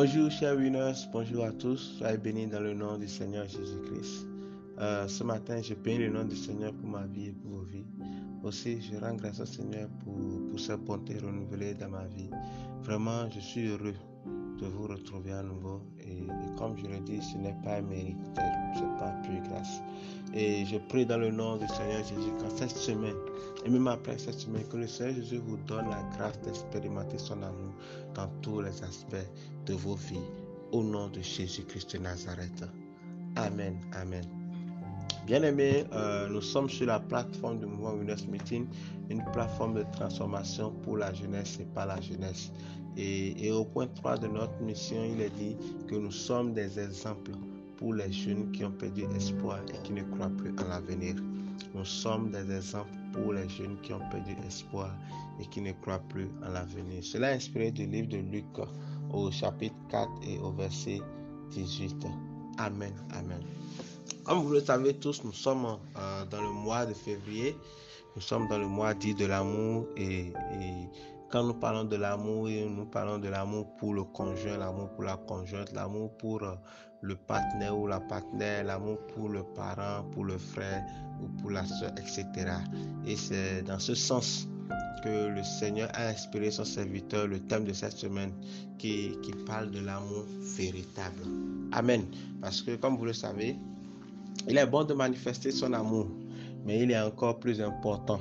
Bonjour chers winners, bonjour à tous, soyez bénis dans le nom du Seigneur Jésus-Christ. Euh, ce matin, je bénis le nom du Seigneur pour ma vie et pour vos vies. Aussi, je rends grâce au Seigneur pour, pour sa bonté renouvelée dans ma vie. Vraiment, je suis heureux de vous retrouver à nouveau. Comme je le dis, ce n'est pas mérite, ce n'est pas plus grâce. Et je prie dans le nom du Seigneur Jésus qu'en cette semaine, et même après cette semaine, que le Seigneur Jésus vous donne la grâce d'expérimenter son amour dans tous les aspects de vos vies. Au nom de Jésus-Christ de Nazareth. Amen. Amen. Bien-aimés, euh, nous sommes sur la plateforme du mouvement Winners Meeting, une plateforme de transformation pour la jeunesse et pas la jeunesse. Et, et, au point 3 de notre mission, il est dit que nous sommes des exemples pour les jeunes qui ont perdu espoir et qui ne croient plus en l'avenir. Nous sommes des exemples pour les jeunes qui ont perdu espoir et qui ne croient plus en l'avenir. Cela est inspiré du livre de Luc au chapitre 4 et au verset 18. Amen. Amen. Comme vous le savez tous, nous sommes euh, dans le mois de février. Nous sommes dans le mois dit de l'amour et, quand nous parlons de l'amour, nous parlons de l'amour pour le conjoint, l'amour pour la conjointe, l'amour pour euh, le partenaire ou la partenaire, l'amour pour le parent, pour le frère ou pour la soeur, etc. Et c'est dans ce sens que le Seigneur a inspiré son serviteur le thème de cette semaine qui, qui parle de l'amour véritable. Amen. Parce que comme vous le savez, il est bon de manifester son amour, mais il est encore plus important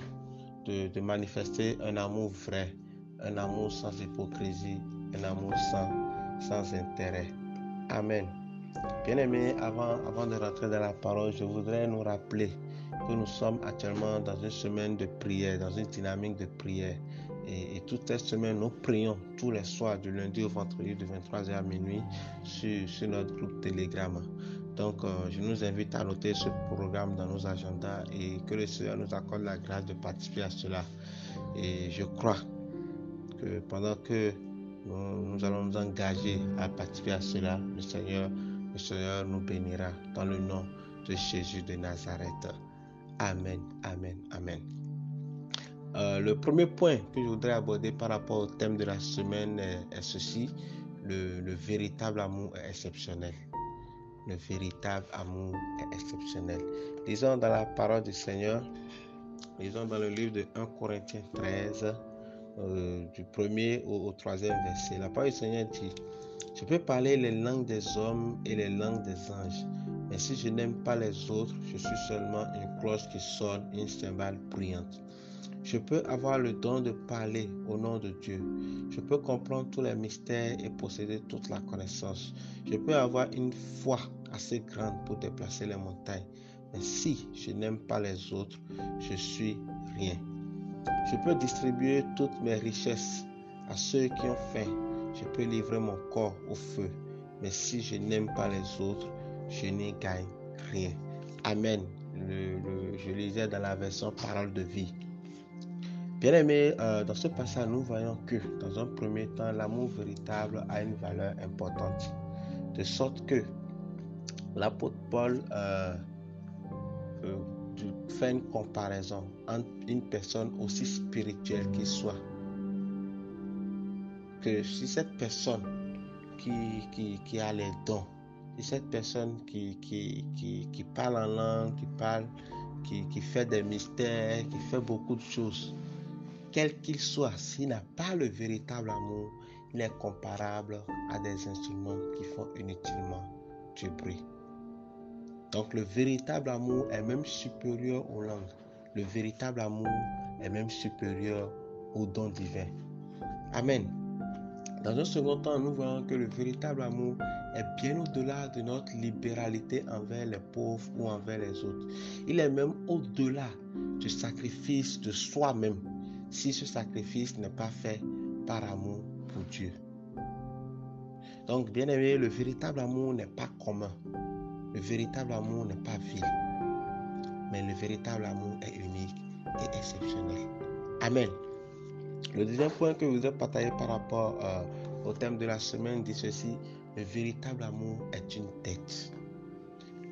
de, manifester un amour vrai, un amour sans hypocrisie, un amour sans, sans intérêt. Amen. Bien-aimés, avant, avant de rentrer dans la parole, je voudrais nous rappeler que nous sommes actuellement dans une semaine de prière, dans une dynamique de prière. Et, et, toute cette semaine, nous prions tous les soirs, du lundi au vendredi, de 23h à minuit, sur, sur notre groupe Telegram. Donc, euh, je nous invite à noter ce programme dans nos agendas et que le Seigneur nous accorde la grâce de participer à cela. Et je crois que pendant que nous, allons nous engager à participer à cela, le Seigneur, le Seigneur nous bénira dans le nom de Jésus de Nazareth. Amen, amen, amen. Euh, le premier point que je voudrais aborder par rapport au thème de la semaine est, est ceci. Le, le, véritable amour est exceptionnel. Le véritable amour est exceptionnel. Disons dans la parole du Seigneur, disons dans le livre de 1 Corinthiens 13, euh, du premier au, au troisième verset. La parole du Seigneur dit, je peux parler les langues des hommes et les langues des anges, mais si je n'aime pas les autres, je suis seulement une cloche qui sonne, une cymbale bruyante. Je peux avoir le don de parler au nom de Dieu. Je peux comprendre tous les mystères et posséder toute la connaissance. Je peux avoir une foi assez grande pour déplacer les montagnes. Mais si je n'aime pas les autres, je suis rien. Je peux distribuer toutes mes richesses à ceux qui ont faim. Je peux livrer mon corps au feu. Mais si je n'aime pas les autres, je n'y gagne rien. Amen. Le, le, je lisais dans la version parole de vie. Bien aimé, euh, dans ce passage, nous voyons que, dans un premier temps, l'amour véritable a une valeur importante. De sorte que l'apôtre Paul fait une comparaison entre une personne aussi spirituelle qu'il soit. Que si cette personne qui, qui, qui a les dons, si cette personne qui, qui, qui, qui parle en langue, qui parle, qui, qui fait des mystères, qui fait beaucoup de choses, quel qu'il soit, s'il n'a pas le véritable amour, il est comparable à des instruments qui font inutilement du bruit. Donc le véritable amour est même supérieur aux langues. Le véritable amour est même supérieur aux dons divins. Amen. Dans un second temps, nous voyons que le véritable amour est bien au-delà de notre libéralité envers les pauvres ou envers les autres. Il est même au-delà du sacrifice de soi-même si ce sacrifice n'est pas fait par amour pour Dieu. Donc, bien aimé, le véritable amour n'est pas commun. Le véritable amour n'est pas vil. Mais le véritable amour est unique et exceptionnel. Amen. Le deuxième point que vous avez partagé par rapport euh, au thème de la semaine dit ceci. Le véritable amour est une tête.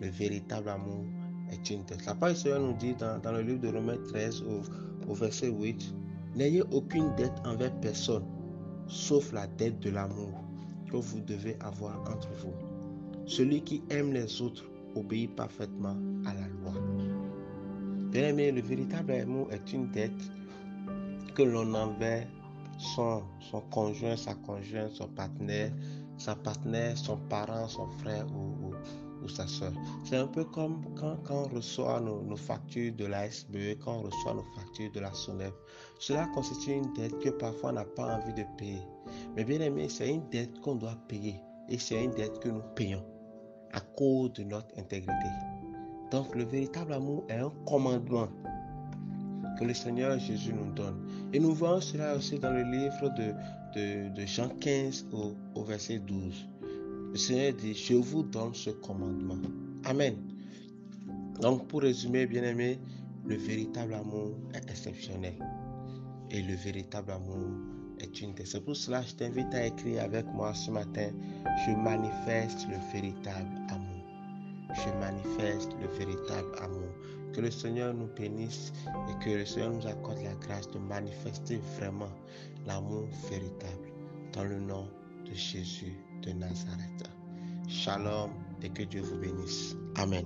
Le véritable amour est une tête. La parole Seigneur nous dit dans, le livre de Romains 13 au, verset 8 N'ayez aucune dette envers personne, sauf la dette de l'amour, que vous devez avoir entre vous. Celui qui aime les autres obéit parfaitement à la loi. Bien aimé, le véritable amour est une dette que l'on envers son, son conjoint, sa conjointe, son partenaire, sa partenaire, son parent, son frère ou, sa soeur. C'est un peu comme quand, on reçoit nos, factures de la SBE, quand on reçoit nos factures de la SONEF. Cela constitue une dette que parfois on n'a pas envie de payer. Mais bien aimé, c'est une dette qu'on doit payer et c'est une dette que nous payons à cause de notre intégrité. Donc le véritable amour est un commandement que le Seigneur Jésus nous donne. Et nous voyons cela aussi dans le livre de, Jean 15 au, au, verset 12. Le Seigneur dit, je vous donne ce commandement. Amen. Donc pour résumer, bien aimé, le véritable amour est exceptionnel. Et le véritable amour C'est pour cela que je t'invite à écrire avec moi ce matin. Je manifeste le véritable amour. Je manifeste le véritable amour. Que le Seigneur nous bénisse et que le Seigneur nous accorde la grâce de manifester vraiment l'amour véritable dans le nom de Jésus de Nazareth. Shalom et que Dieu vous bénisse. Amen.